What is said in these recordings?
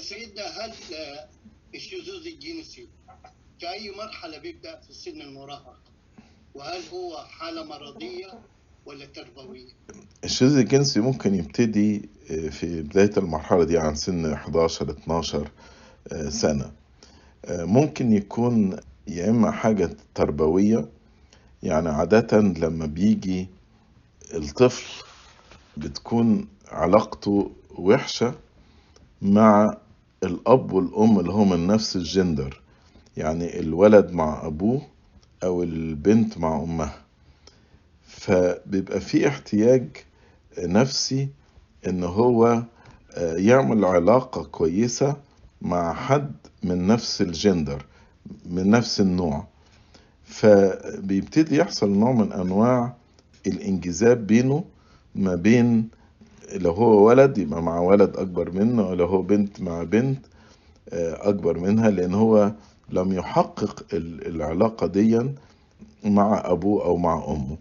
سيدنا هل الشذوذ الجنسي في أي مرحلة بيبدأ في سن المراهقة؟ وهل هو حالة مرضية ولا تربوية؟ الشذوذ الجنسي ممكن يبتدي آه، في بداية المرحلة دي عن سن 11 12 آه، سنة آه، ممكن يكون يا إما حاجة تربوية يعني عادة لما بيجي الطفل بتكون علاقته وحشة مع الأب والأم اللي هم من نفس الجندر. يعني الولد مع أبوه أو البنت مع أمها. فبيبقى في احتياج نفسي إن هو آه، يعمل علاقة كويسة مع حد من نفس الجندر من نفس النوع. فبيبتدي يحصل نوع من أنواع الانجذاب بينه ما بين لو هو ولد يبقى مع ولد أكبر منه ولو هو بنت مع بنت آه، أكبر منها لأن هو لم يحقق ال- العلاقة دي مع أبوه أو مع أمه.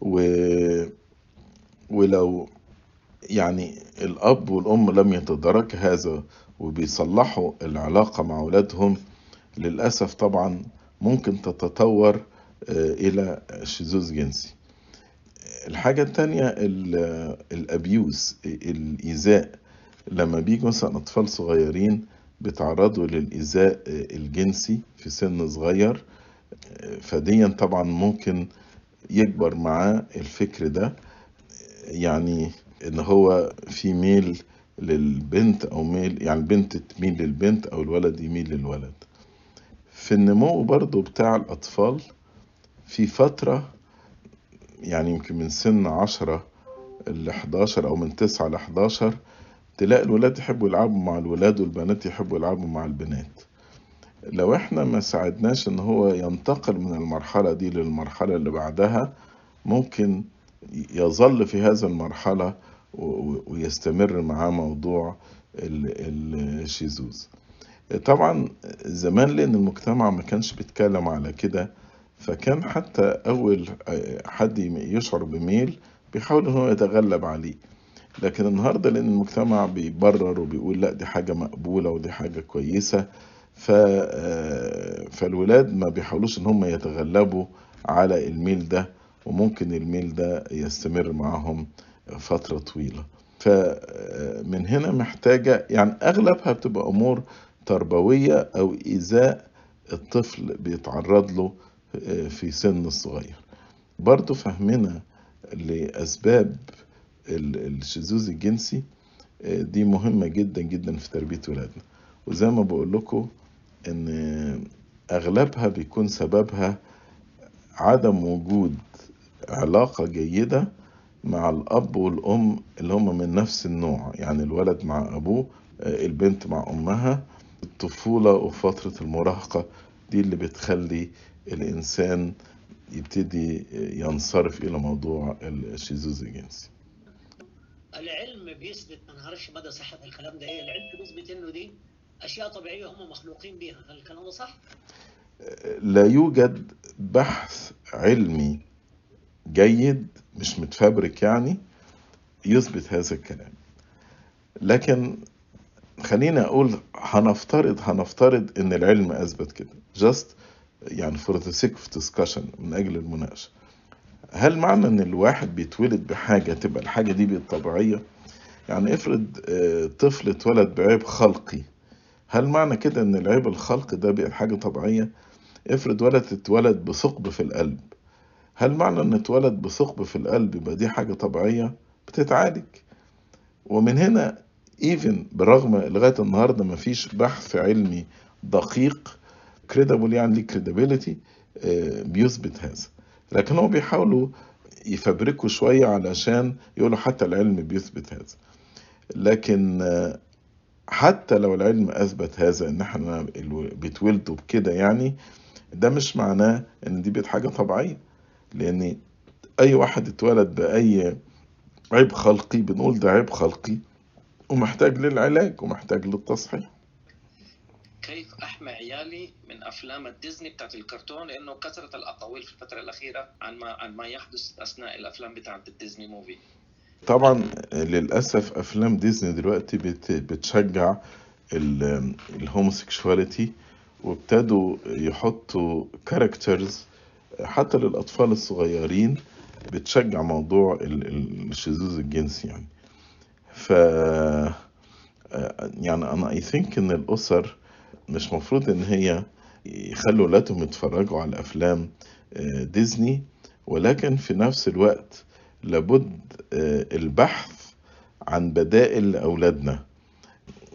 و... ولو يعني الأب والأم لم يتدارك هذا وبيصلحوا العلاقة مع أولادهم للأسف طبعا ممكن تتطور آه، إلى شذوذ جنسي. الحاجة التانية ال- الأبيوز الإيذاء. لما بيجي مثلا أطفال صغيرين بيتعرضوا للإيذاء الجنسي في سن صغير فديا طبعا ممكن يكبر معاه الفكر ده. يعني إن هو في ميل للبنت أو ميل يعني البنت تميل للبنت أو الولد يميل للولد. في النمو برضو بتاع الأطفال في فترة يعني يمكن من سن عشرة ل 11 أو من تسعة ل 11 تلاقي الولاد يحبوا يلعبوا مع الولاد والبنات يحبوا يلعبوا مع البنات. لو إحنا ما ساعدناش إن هو ينتقل من المرحلة دي للمرحلة اللي بعدها ممكن يظل في هذا المرحلة ويستمر معاه موضوع ال- الشذوذ طبعا زمان لأن المجتمع ما كانش بيتكلم على كده فكان حتى أول حد يشعر بميل بيحاول ان هو يتغلب عليه. لكن النهارده لأن المجتمع بيبرر وبيقول لا دي حاجة مقبولة ودي حاجة كويسة ف آه، فالولاد ما بيحاولوش إن هم يتغلبوا على الميل ده وممكن الميل ده يستمر معاهم فترة طويلة. فمن هنا محتاجة يعني أغلبها بتبقى أمور تربوية أو إيذاء الطفل بيتعرض له آه، في سن الصغير برضو فهمنا لأسباب ال- الشذوذ الجنسي آه، دي مهمة جدا جدا في تربية ولادنا. وزي ما بقول لكم إن أغلبها بيكون سببها عدم وجود علاقة جيدة مع الأب والأم اللي هم من نفس النوع يعني الولد مع أبوه آه، البنت مع أمها الطفولة وفترة المراهقة. دي اللي بتخلي الإنسان يبتدي ينصرف إلى موضوع الشذوذ الجنسي العلم بيثبت ما نعرفش مدى صحة الكلام ده. إيه العلم بيثبت إنه دي أشياء طبيعية هم مخلوقين بيها. هل الكلام ده صح؟ لا يوجد بحث علمي جيد مش متفبرك يعني يثبت هذا الكلام. لكن خلينا أقول هنفترض هنفترض إن العلم أثبت كده. Just يعني for the sake of discussion من أجل المناقشة. هل معنى إن الواحد بيتولد بحاجة تبقى الحاجة دي بالطبيعية؟ يعني افرض آه، طفل اتولد بعيب خلقي. هل معنى كده إن العيب الخلقي ده بقى حاجة طبيعية؟ افرض ولد اتولد بثقب في القلب. هل معنى إن اتولد بثقب في القلب يبقى دي حاجة طبيعية؟ بتتعالج. ومن هنا even بالرغم لغاية النهاردة مفيش بحث علمي دقيق credible يعني ليه credibility بيثبت هذا. لكن هو بيحاولوا يفبركوا شوية علشان يقولوا حتى العلم بيثبت هذا. لكن آه، حتى لو العلم أثبت هذا إن إحنا بيتولدوا بكده يعني ده مش معناه إن دي بقت حاجة طبيعية. لأن أي واحد اتولد بأي عيب خلقي بنقول ده عيب خلقي. ومحتاج للعلاج ومحتاج للتصحيح. كيف أحمي عيالي من أفلام الديزني بتاعت الكرتون؟ لأنه كثرت الاقاويل في الفترة الأخيرة عن ما عن ما يحدث أثناء الأفلام بتاعت الديزني movie. طبعا للأسف أفلام ديزني دلوقتي بت- بتشجع ال homosexuality وابتدوا يحطوا characters حتى للأطفال الصغيرين بتشجع موضوع ال- ال- الشذوذ الجنسي يعني. ف يعني أنا I think إن الأسر مش مفروض إن هي يخلوا ولادهم يتفرجوا على أفلام آه، ديزني ولكن في نفس الوقت لابد آه، البحث عن بدائل لأولادنا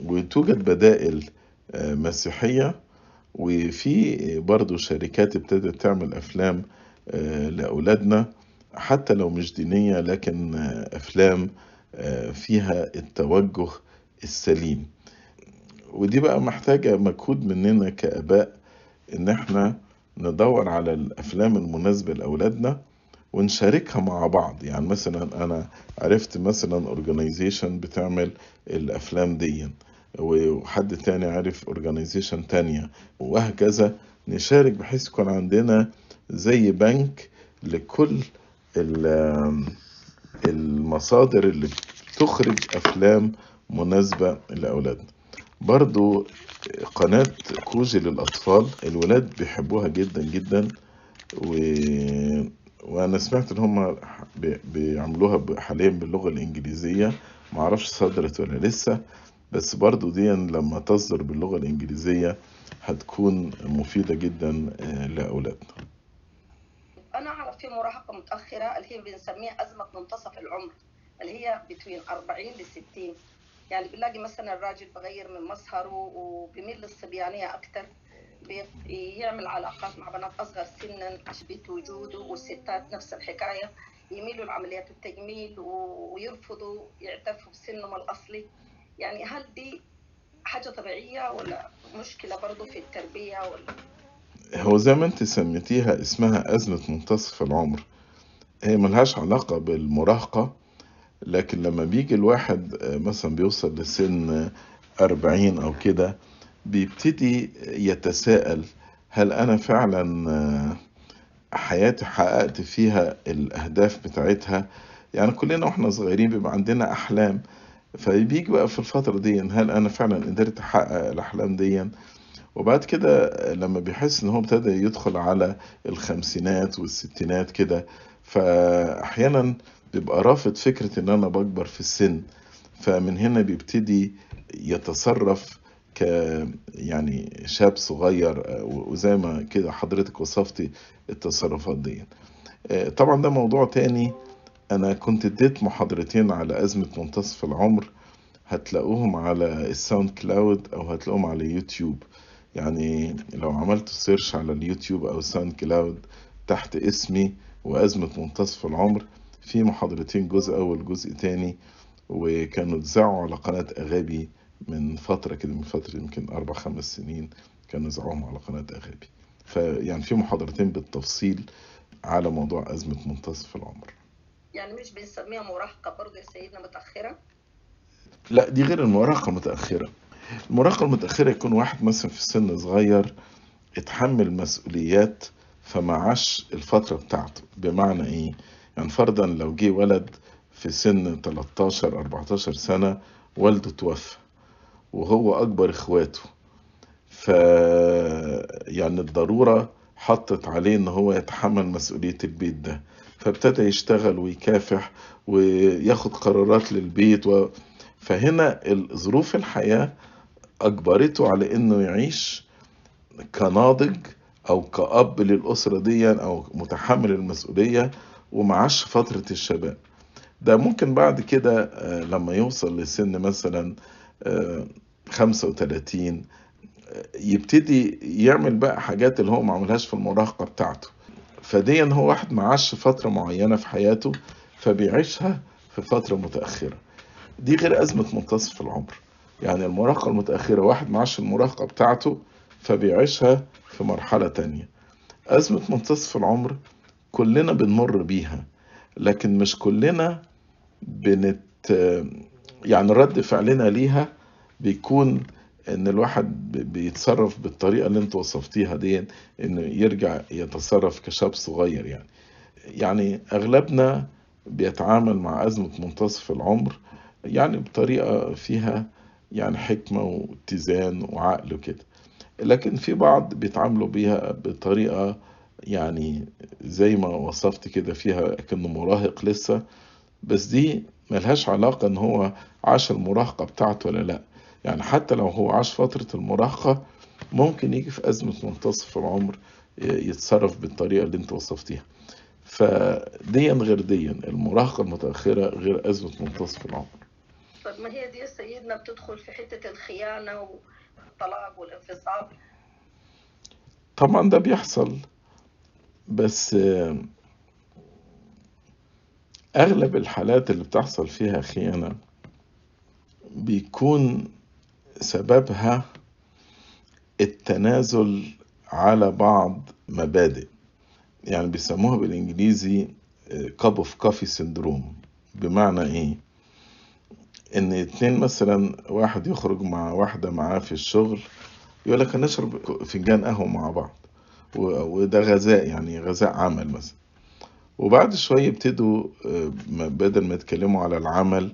وتوجد بدائل آه، مسيحية وفي برضو شركات ابتدت تعمل أفلام آه، لأولادنا حتى لو مش دينية لكن آه، آه، فيها التوجه السليم. ودي بقى محتاجة مجهود مننا كآباء إن إحنا ندور على الأفلام المناسبة لأولادنا ونشاركها مع بعض. يعني مثلا أنا عرفت مثلا organization بتعمل الأفلام دي وحد تاني عرف organization تانية وهكذا نشارك بحيث يكون عندنا زي بنك لكل ال- المصادر اللي بتخرج أفلام مناسبة لأولادنا. برضو قناة كوجي للأطفال الولاد بيحبوها جدا جدا و... وأنا سمعت إن هم بي- بيعملوها حاليا باللغة الإنجليزية. معرفش صدرت ولا لسه بس برضو دي لما تصدر باللغة الإنجليزية هتكون مفيدة جدا آه، لأولادنا. في مراهقة متأخرة اللي هي بنسميها أزمة منتصف العمر اللي هي بين 40 ل 60 يعني بنلاقي مثلا الراجل بغير من مظهره وبيميل للصبيانية أكثر بيعمل علاقات مع بنات أصغر سنا عشان وجوده والستات نفس الحكاية يميلوا لعمليات التجميل ويرفضوا يعترفوا بسنهم الأصلي. يعني هل دي حاجة طبيعية ولا مشكلة برضه في التربية ولا؟ هو زي ما انت سميتيها اسمها أزمة منتصف العمر. هي ملهاش علاقة بالمراهقة لكن لما بيجي الواحد آه، مثلا بيوصل لسن أربعين أو كده بيبتدي يتساءل هل أنا فعلا آه، حياتي حققت فيها الأهداف بتاعتها؟ يعني كلنا وإحنا صغيرين بيبقى عندنا أحلام. فبيجي بقى في الفترة دي هل أنا فعلا قدرت أحقق الأحلام دي؟ وبعد كده لما بيحس إن هو ابتدى يدخل على الخمسينات والستينات كده فأحيانا بيبقى رافض فكرة إن أنا بكبر في السن. فمن هنا بيبتدي يتصرف ك يعني شاب صغير وزي ما كده حضرتك وصفتي التصرفات دي. طبعا ده موضوع تاني. أنا كنت اديت محاضرتين على أزمة منتصف العمر هتلاقوهم على ال SoundCloud أو هتلاقوهم على يوتيوب. يعني لو عملت search على اليوتيوب أو ال SoundCloud تحت اسمي وأزمة منتصف العمر في محاضرتين جزء أول جزء تاني وكانوا اتذاعوا على قناة أغابي من فترة كده من فترة يمكن أربع خمس سنين كانوا ذاعوهم على قناة أغابي. فيعني في محاضرتين بالتفصيل على موضوع أزمة منتصف العمر. يعني مش بنسميها مراهقة برضه يا سيدنا متأخرة؟ لا دي غير المراهقة المتأخرة المراهقة المتأخرة يكون واحد مثلا في سن صغير اتحمل مسؤوليات فما عاش الفترة بتاعته. بمعنى إيه؟ يعني فرضا لو جه ولد في سن 13 14 سنة والده توفى وهو أكبر إخواته. ف يعني الضرورة حطت عليه إن هو يتحمل مسؤولية البيت ده. فابتدى يشتغل ويكافح وياخد قرارات للبيت و... فهنا ظروف الحياة أجبرته على إنه يعيش كناضج أو كأب للأسرة دي أو متحمل المسؤولية ومعاش فترة الشباب. ده ممكن بعد كده آه، لما يوصل لسن مثلا آه، 35 آه، يبتدي يعمل بقى حاجات اللي هو ما عملهاش في المراهقة بتاعته. فدي هو واحد معاش فترة معينة في حياته فبيعيشها في فترة متأخرة. دي غير أزمة منتصف العمر. يعني المراهقة المتأخرة واحد معاش المراهقة بتاعته فبيعيشها في مرحلة تانية. أزمة منتصف العمر كلنا بنمر بيها لكن مش كلنا بنت يعني رد فعلنا ليها بيكون إن الواحد بيتصرف بالطريقة اللي انت وصفتيها دي انه يرجع يتصرف كشاب صغير يعني. يعني أغلبنا بيتعامل مع أزمة منتصف العمر يعني بطريقة فيها يعني حكمة واتزان وعقل وكده. لكن في بعض بيتعاملوا بيها بطريقة يعني زي ما وصفت كده فيها كأنه مراهق لسه. بس دي ملهاش علاقة إن هو عاش المراهقة بتاعته ولا لأ. يعني حتى لو هو عاش فترة المراهقة ممكن يجي في أزمة منتصف العمر يتصرف بالطريقة اللي أنت وصفتيها. فديا غير ديا المراهقة المتأخرة غير أزمة منتصف العمر. طب ما هي دي سيدنا بتدخل في حتة الخيانة والطلاق والانفصال؟ طبعا ده بيحصل بس أغلب الحالات اللي بتحصل فيها خيانة بيكون سببها التنازل على بعض مبادئ. يعني بيسموها بالإنجليزي cup of coffee syndrome بمعنى إيه؟ إن اتنين مثلا واحد يخرج مع واحدة معاه في الشغل يقول لك هنشرب فنجان قهوة مع بعض. وده غذاء يعني غذاء عمل مثلا. وبعد شوية يبتدوا آه، بدل ما يتكلموا على العمل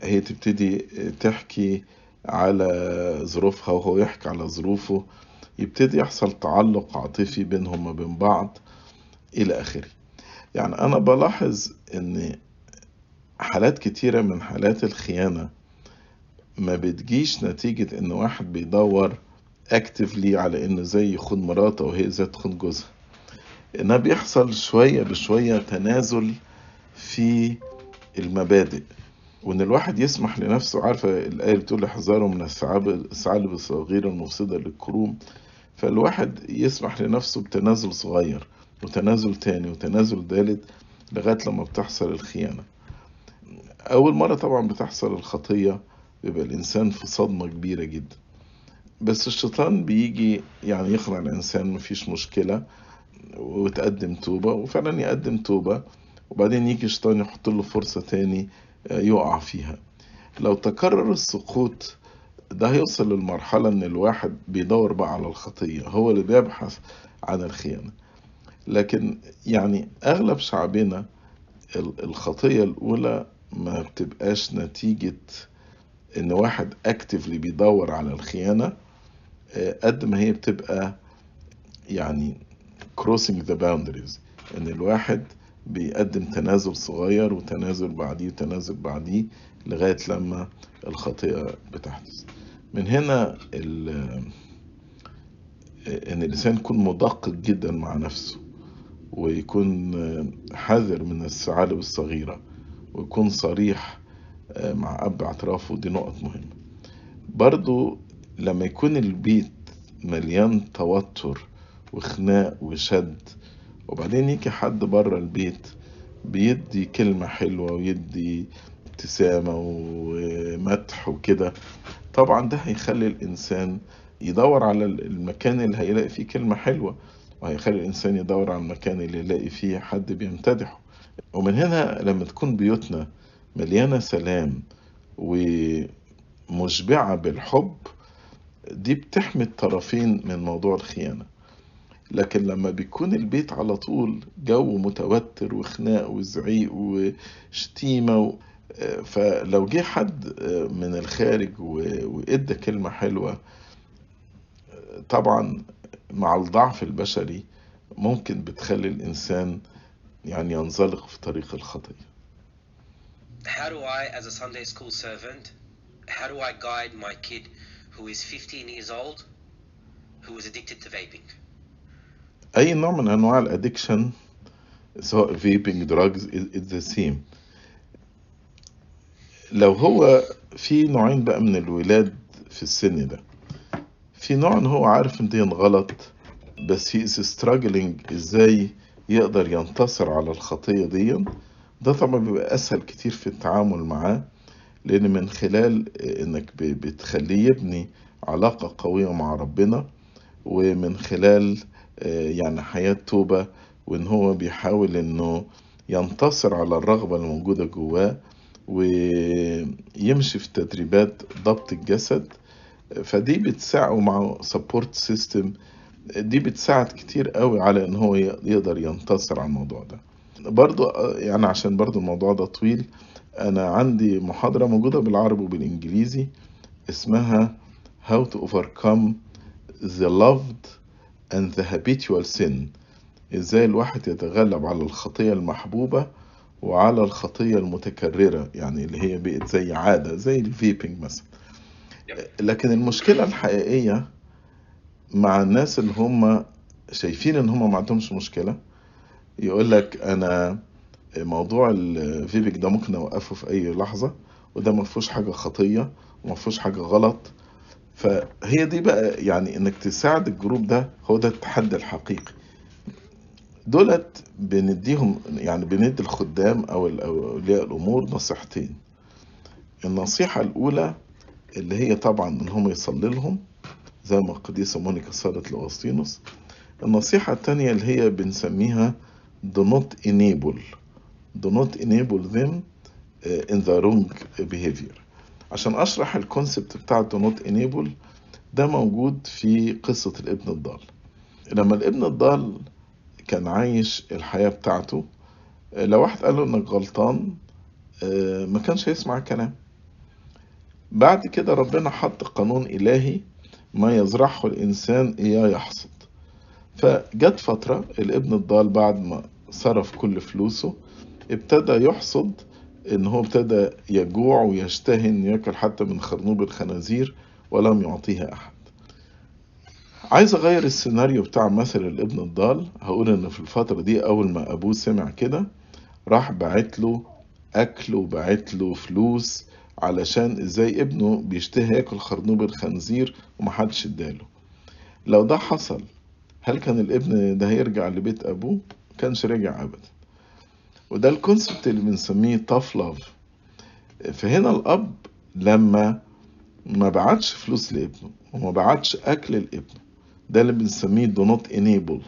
هي تبتدي تحكي على ظروفها وهو يحكي على ظروفه. يبتدي يحصل تعلق عاطفي بينهم وبين بعض إلى آخره. يعني أنا بلاحظ إن حالات كتيرة من حالات الخيانة ما بتجيش نتيجة إن واحد بيدور اكتفلي على إنه زي يخون مراته وهي زي تخون جوزها. إنها بيحصل شوية بشوية تنازل في المبادئ. وإن الواحد يسمح لنفسه عارفة الآية بتقول احذروا من الثعالب الصغيرة المفسدة للكروم. فالواحد يسمح لنفسه بتنازل صغير وتنازل تاني وتنازل تالت لغاية لما بتحصل الخيانة. أول مرة طبعا بتحصل الخطية بيبقى الإنسان في صدمة كبيرة جدا. بس الشيطان بيجي يعني يقنع الإنسان مفيش مشكلة وتقدم توبة وفعلا يقدم توبة وبعدين يجي الشيطان يحط له فرصة تاني آه، يقع فيها. لو تكرر السقوط ده هيوصل للمرحلة إن الواحد بيدور بقى على الخطية هو اللي بيبحث عن الخيانة. لكن يعني أغلب شعبنا ال- الخطية الأولى ما بتبقاش نتيجة إن واحد أكتفلي بيدور على الخيانة آه، قد ما هي بتبقى يعني crossing the boundaries إن الواحد بيقدم تنازل صغير وتنازل بعديه وتنازل بعديه لغاية لما الخطيئة بتحدث. من هنا ال- إن الإنسان يكون مدقق جدا مع نفسه ويكون حذر من الثعالب الصغيرة. ويكون صريح مع أب اعترافه دي نقط مهمة. برضو لما يكون البيت مليان توتر وخناق وشد وبعدين يجي حد بره البيت بيدي كلمة حلوة ويدي ابتسامة ومدح وكده طبعا ده هيخلي الإنسان يدور على المكان اللي هيلاقي فيه كلمة حلوة وهيخلي الإنسان يدور على المكان اللي يلاقي فيه حد بيمتدحه. ومن هنا لما تكون بيوتنا مليانة سلام ومشبعة بالحب دي بتحمي الطرفين من موضوع الخيانة. لكن لما بيكون البيت على طول جو متوتر وخناق وزعيق وشتيمة و... فلو جه حد من الخارج وإدى كلمة حلوة طبعا مع الضعف البشري ممكن بتخلي الإنسان يعني ينزلق في طريق الخطية How do I, as a Sunday school servant, how do I guide my kid who is 15 years old, who is addicted to vaping? أي نوع من أنواع ال addiction سواء vaping drugs it's the same. لو هو في نوعين بقى من الولاد في السن ده. في نوع إن هو عارف إن دي غلط بس هي is struggling إزاي يقدر ينتصر على الخطية دي. ده طبعا بيبقى أسهل كتير في التعامل معاه لأن من خلال إنك ب- بتخليه يبني علاقة قوية مع ربنا ومن خلال آه، يعني حياة توبة وإن هو بيحاول إنه ينتصر على الرغبة الموجودة جواه ويمشي في تدريبات ضبط الجسد. فدي بتساعده مع support system دي بتساعد كتير قوي على إن هو يقدر ينتصر على الموضوع ده. برضو يعني عشان برضو الموضوع ده طويل أنا عندي محاضرة موجودة بالعربي وبالإنجليزي اسمها How to overcome the loved and the habitual sin. إزاي الواحد يتغلب على الخطية المحبوبة وعلى الخطية المتكررة يعني اللي هي بقت زي عادة زي ال vaping مثلا. لكن المشكلة الحقيقية مع الناس اللي هم شايفين إن هم ما عندهمش مشكلة يقول لك أنا موضوع ال vaping ده ممكن أوقفه في أي لحظة وده ما فيهوش حاجة خطية وما فيهوش حاجة غلط. فهي دي بقى يعني إنك تساعد ال group ده هو ده التحدي الحقيقي. دولت بنديهم يعني بندي الخدام أو أولياء الأمور نصيحتين. النصيحة الأولى اللي هي طبعا إن هم يصلي لهم زي ما القديسة مونيكا صلت لأغسطينوس. النصيحة التانية اللي هي بنسميها do not enable. Do not enable them in the wrong behavior. عشان أشرح الكونسبت بتاع do not enable ده موجود في قصة الابن الضال. لما الابن الضال كان عايش الحياة بتاعته لو واحد قال له إنك غلطان ما كانش هيسمع الكلام. بعد كده ربنا حط قانون إلهي ما يزرعه الإنسان إياه يحصد. فجت فترة الابن الضال بعد ما صرف كل فلوسه ابتدى يحصد إن هو ابتدى يجوع ويشتهي إنه يأكل حتى من خرنوب الخنازير ولم يعطيها أحد. عايز أغير السيناريو بتاع مثل الابن الضال. هقول إن في الفترة دي أول ما أبوه سمع كده راح بعت له أكل وبعت له فلوس علشان إزاي ابنه بيشتهي ياكل خرنوب الخنزير ومحدش اداله. لو ده حصل هل كان الابن ده هيرجع لبيت أبوه؟ كانش رجع ابدا. وده الكونسبت اللي بنسميه tough love. فهنا الأب لما ما بعتش فلوس لابنه وما بعتش أكل لابنه ده اللي بنسميه do not enable.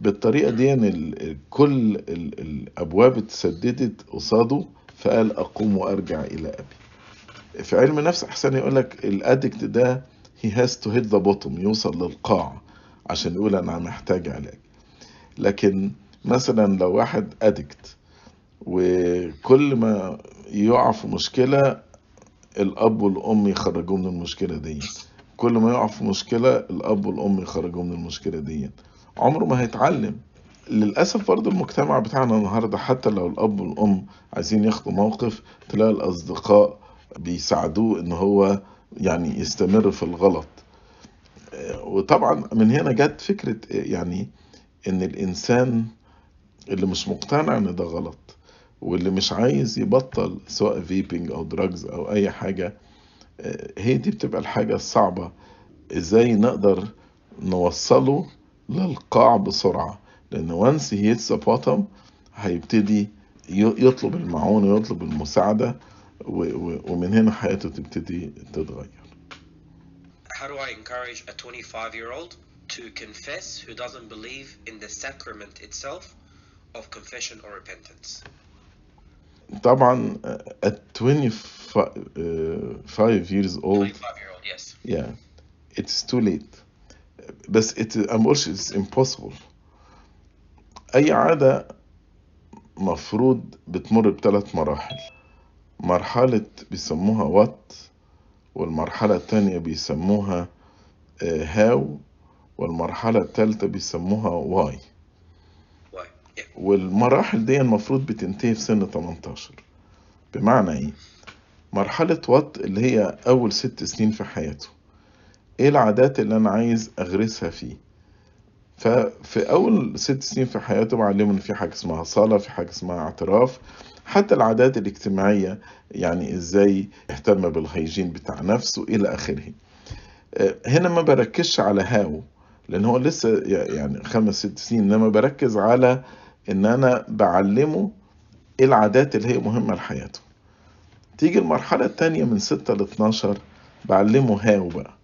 بالطريقة دي يعني كل الأبواب اتسددت قصاده فقال أقوم وأرجع إلى أبي. في علم النفس أحسن يقول لك الأدكت ده he has to hit the bottom يوصل للقاع عشان يقول أنا محتاج علاج. لكن مثلا لو واحد أدكت وكل ما يقع في مشكلة الأب والأم يخرجوه من المشكلة دي. كل ما يقع في مشكلة الأب والأم يخرجوه من المشكلة دي. عمره ما هيتعلم. للأسف برضو المجتمع بتاعنا النهاردة حتى لو الأب والأم عايزين ياخدوا موقف تلاقي الأصدقاء بيساعدوه إن هو يعني يستمر في الغلط. وطبعا من هنا جت فكرة يعني إن الإنسان اللي مش مقتنع إن ده غلط واللي مش عايز يبطل سواء vaping أو drugs أو أي حاجة هي دي بتبقى الحاجة الصعبة. إزاي نقدر نوصله للقاع بسرعة؟ لأن وانس هي هيتس بوتم هيبتدي يطلب المعونة ويطلب المساعدة ومن هنا حياته تبتدي تتغير. How do I encourage a 25 year old to confess who doesn't believe in the sacrament itself of confession or repentance? طبعا at 25 years old 25 year old, yes. yeah it's too late بس it I'm also it's impossible أي عادة مفروض بتمر بثلاث مراحل. مرحلة بيسموها وات والمرحلة التانية بيسموها هاو والمرحلة التالتة بيسموها واي. والمراحل دي المفروض بتنتهي في سن 18 بمعنى إيه؟ مرحلة وات اللي هي أول ست سنين في حياته. إيه العادات اللي أنا عايز أغرسها فيه؟ ففي أول ست سنين في حياته بعلمه إن في حاجة اسمها صلاة في حاجة اسمها اعتراف. حتى العادات الاجتماعية يعني إزاي يهتم بالهيجين بتاع نفسه إلى آخره. آه، هنا ما بركزش على هاو لأن هو لسه يعني خمس ست سنين إنما بركز على إن أنا بعلمه إيه العادات اللي هي مهمة لحياته. تيجي المرحلة التانية من ستة ل 12 بعلمه هاو بقى.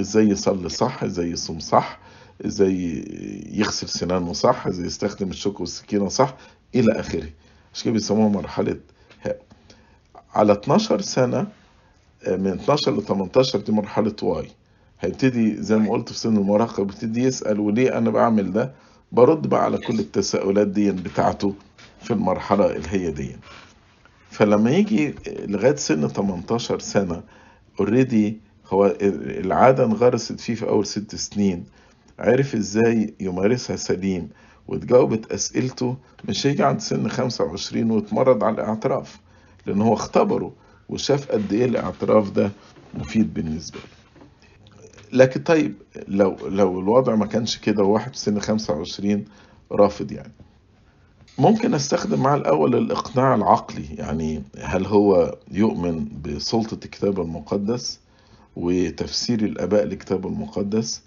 إزاي يصلي صح إزاي يصوم صح إزاي يغسل سنانه صح إزاي يستخدم الشوكة والسكينة صح إلى آخره. عشان كده بيسموها مرحلة هاو على 12 سنة آه، من 12 ل 18 دي مرحلة why. هيبتدي زي ما قلت في سن المراهقة بيبتدي يسأل وليه أنا بعمل ده؟ برد بقى على كل التساؤلات دي بتاعته في المرحلة اللي هي دي. فلما يجي لغاية سن 18 سنة already هو العادة انغرست فيه في أول ست سنين. عرف إزاي يمارسها سليم وتجاوبت أسئلته مش هيجي عند سن 25 ويتمرد على الاعتراف لأن هو اختبره وشاف قد إيه الاعتراف ده مفيد بالنسبة له. لكن طيب لو لو الوضع ما كانش كده وواحد في سن 25 رافض يعني. ممكن أستخدم معاه الأول الإقناع العقلي يعني هل هو يؤمن بسلطة الكتاب المقدس وتفسير الآباء للكتاب المقدس؟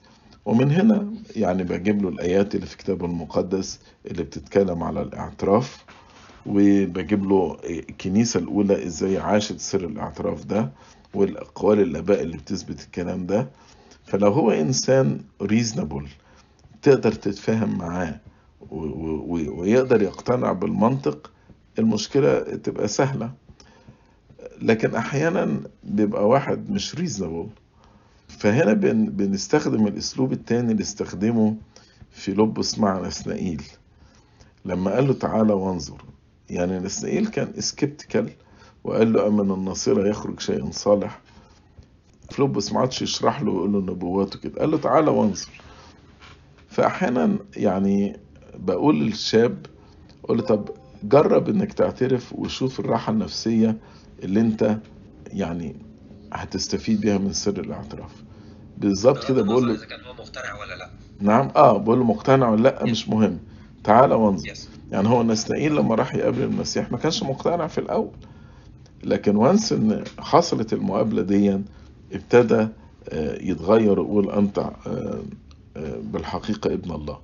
ومن هنا يعني بجيب له الآيات اللي في الكتاب المقدس اللي بتتكلم على الاعتراف وبجيب له الكنيسة الأولى إزاي عاشت سر الاعتراف ده والأقوال الآباء اللي بتثبت الكلام ده. فلو هو إنسان reasonable تقدر تتفاهم معاه ويقدر يقتنع بالمنطق المشكلة تبقى سهلة. لكن أحيانا بيبقى واحد مش reasonable فهنا بن بنستخدم الأسلوب التاني اللي استخدمه فيلبس مع نثنائيل لما قال له تعالى وانظر يعني نثنائيل كان skeptical وقال له أمن الناصرة يخرج شيء صالح. فيلبس ما عادش يشرح له ويقول له النبوات وكده. قال له تعالى وانظر. فأحيانا يعني بقول للشاب قول له طب جرب إنك تعترف وشوف الراحة النفسية اللي أنت يعني هتستفيد بيها من سر الاعتراف. بالظبط كده بقول له إذا كان هو مقتنع ولا لأ. نعم آه بقول له مقتنع ولا لأ مش مهم. تعالى وانظر. يعني هو نسنائيل لما راح يقابل المسيح. ما كانش مقتنع في الأول. لكن وانس إن حصلت المقابلة دي ابتدى آه، يتغير ويقول أنت آه، آه، بالحقيقة ابن الله.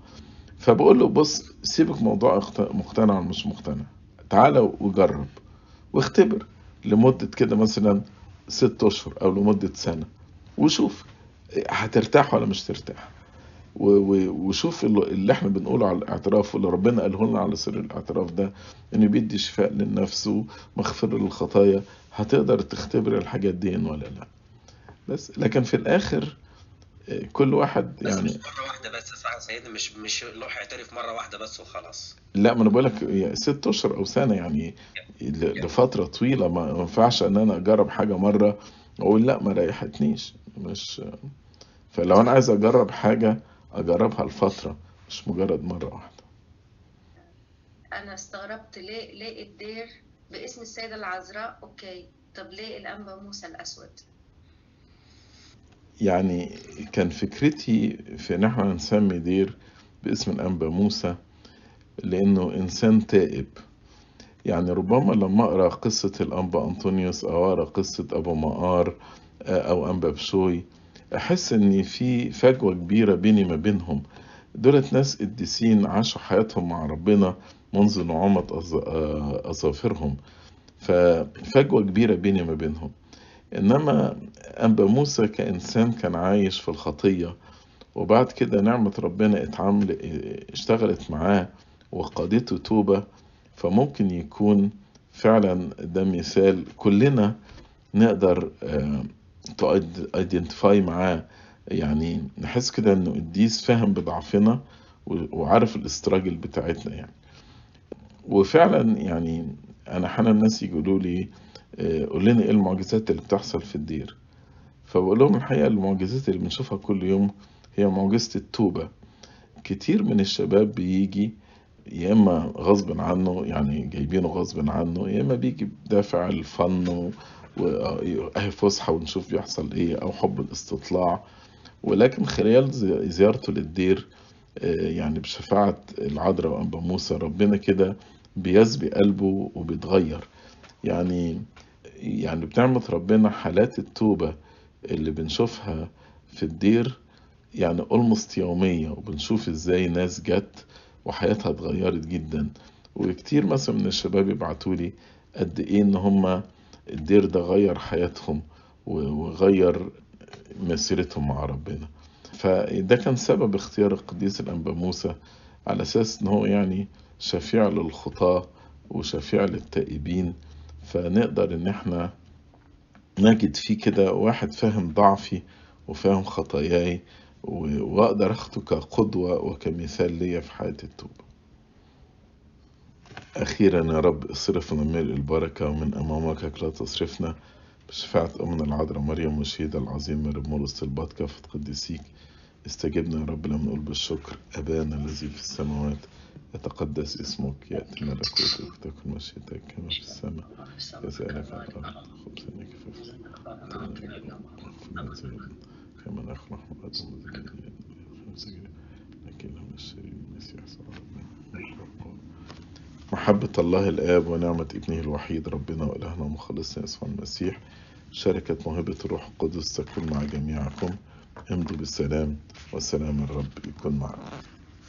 فبقول له بص سيبك موضوع مقتنع ولا مش مقتنع. تعالى وجرب واختبر لمدة كده مثلا ست أشهر أو لمدة سنة. وشوف هترتاح ولا مش ترتاح. وشوف اللي إحنا بنقوله على الاعتراف واللي ربنا قاله لنا على سر الاعتراف ده إنه بيدي شفاء للنفس ومغفرة للخطايا. هتقدر تختبر الحاجات دي ولا لا. بس لكن في الآخر كل واحد بس يعني مش مرة واحدة بس يا صاحبي سيدنا مش مش يروح يعترف مرة واحدة بس وخلاص. لا ما أنا بقول لك ست أشهر أو سنة يعني ل- لفترة طويلة. ما ينفعش إن أنا أجرب حاجة مرة وأقول لا ما ريحتنيش. مش فلو أنا عايز أجرب حاجة أجربها لفترة مش مجرد مرة واحدة. أنا استغربت ليه ليه الدير باسم السيدة العذراء؟ okay. طب ليه الأنبا موسى الأسود؟ يعني كان فكرتي في إن إحنا نسمي دير باسم الأنبا موسى لأنه إنسان تائب. يعني ربما لما أقرأ قصة الأنبا أنطونيوس أو أقرأ قصة أبو مقار أو أنبا بشوي أحس ان في فجوة كبيرة بيني ما بينهم. دولت ناس قديسين عاشوا حياتهم مع ربنا منذ نعومة آه، أظافرهم. ففجوة كبيرة بيني ما بينهم. إنما أنبأ موسى كإنسان كان عايش في الخطية وبعد كده نعمة ربنا اتعامل اشتغلت معاه وقادته توبة فممكن يكون فعلا ده مثال كلنا نقدر ايدنتيفاي معاه. يعني نحس كده إنه قديس فاهم بضعفنا وعارف الاستراجل بتاعتنا يعني. وفعلا يعني أنا أحيانا الناس يقولوا لي آه، قول لنا إيه المعجزات اللي بتحصل في الدير. فبقول لهم الحقيقة المعجزات اللي بنشوفها كل يوم هي معجزة التوبة. كتير من الشباب بيجي يا إما غصب عنه يعني جايبينه غصب عنه يا إما بيجي بدافع الفن واهي فسحة ونشوف بيحصل إيه أو حب الاستطلاع. ولكن خلال زي- زيارته للدير آه، يعني بشفاعة العذراء وأنبا موسى ربنا كده بيسبي قلبه وبيتغير. يعني يعني بنعمة ربنا حالات التوبة اللي بنشوفها في الدير يعني ألمست يومية وبنشوف إزاي ناس جت وحياتها اتغيرت جدا. وكتير مثلا من الشباب يبعتولي قد إيه إن هما الدير ده غير حياتهم وغير مسيرتهم مع ربنا. فده كان سبب اختيار القديس الأنبا موسى على أساس إن هو يعني شفيع للخطاة وشفيع للتائبين. فنقدر إن إحنا نجد فيه كده واحد فاهم ضعفي وفاهم خطاياي و- وأقدر أخده كقدوة وكمثال ليا في حياة التوبة. أخيرا يا رب اصرفنا من البركة ومن أمامك لا تصرفنا بشفاعة أمنا العذراء مريم والشهيدة العظيم مرقس الباط كافة قديسيك استجبنا يا رب لما نقول بالشكر أبانا الذي في السماوات. يتقدس اسمك يأتي ملكوتك تكن مشيئتك كما في السماء. كذلك على الأرض خبزنا كفافنا كما نخلق مقدم لكن هم الشرير المسيح محبة الله الآب ونعمة ابنه الوحيد ربنا وإلهنا ومخلصنا يسوع المسيح. شركة موهبة الروح القدس تكون مع جميعكم. امضوا بالسلام وسلام الرب يكون معكم.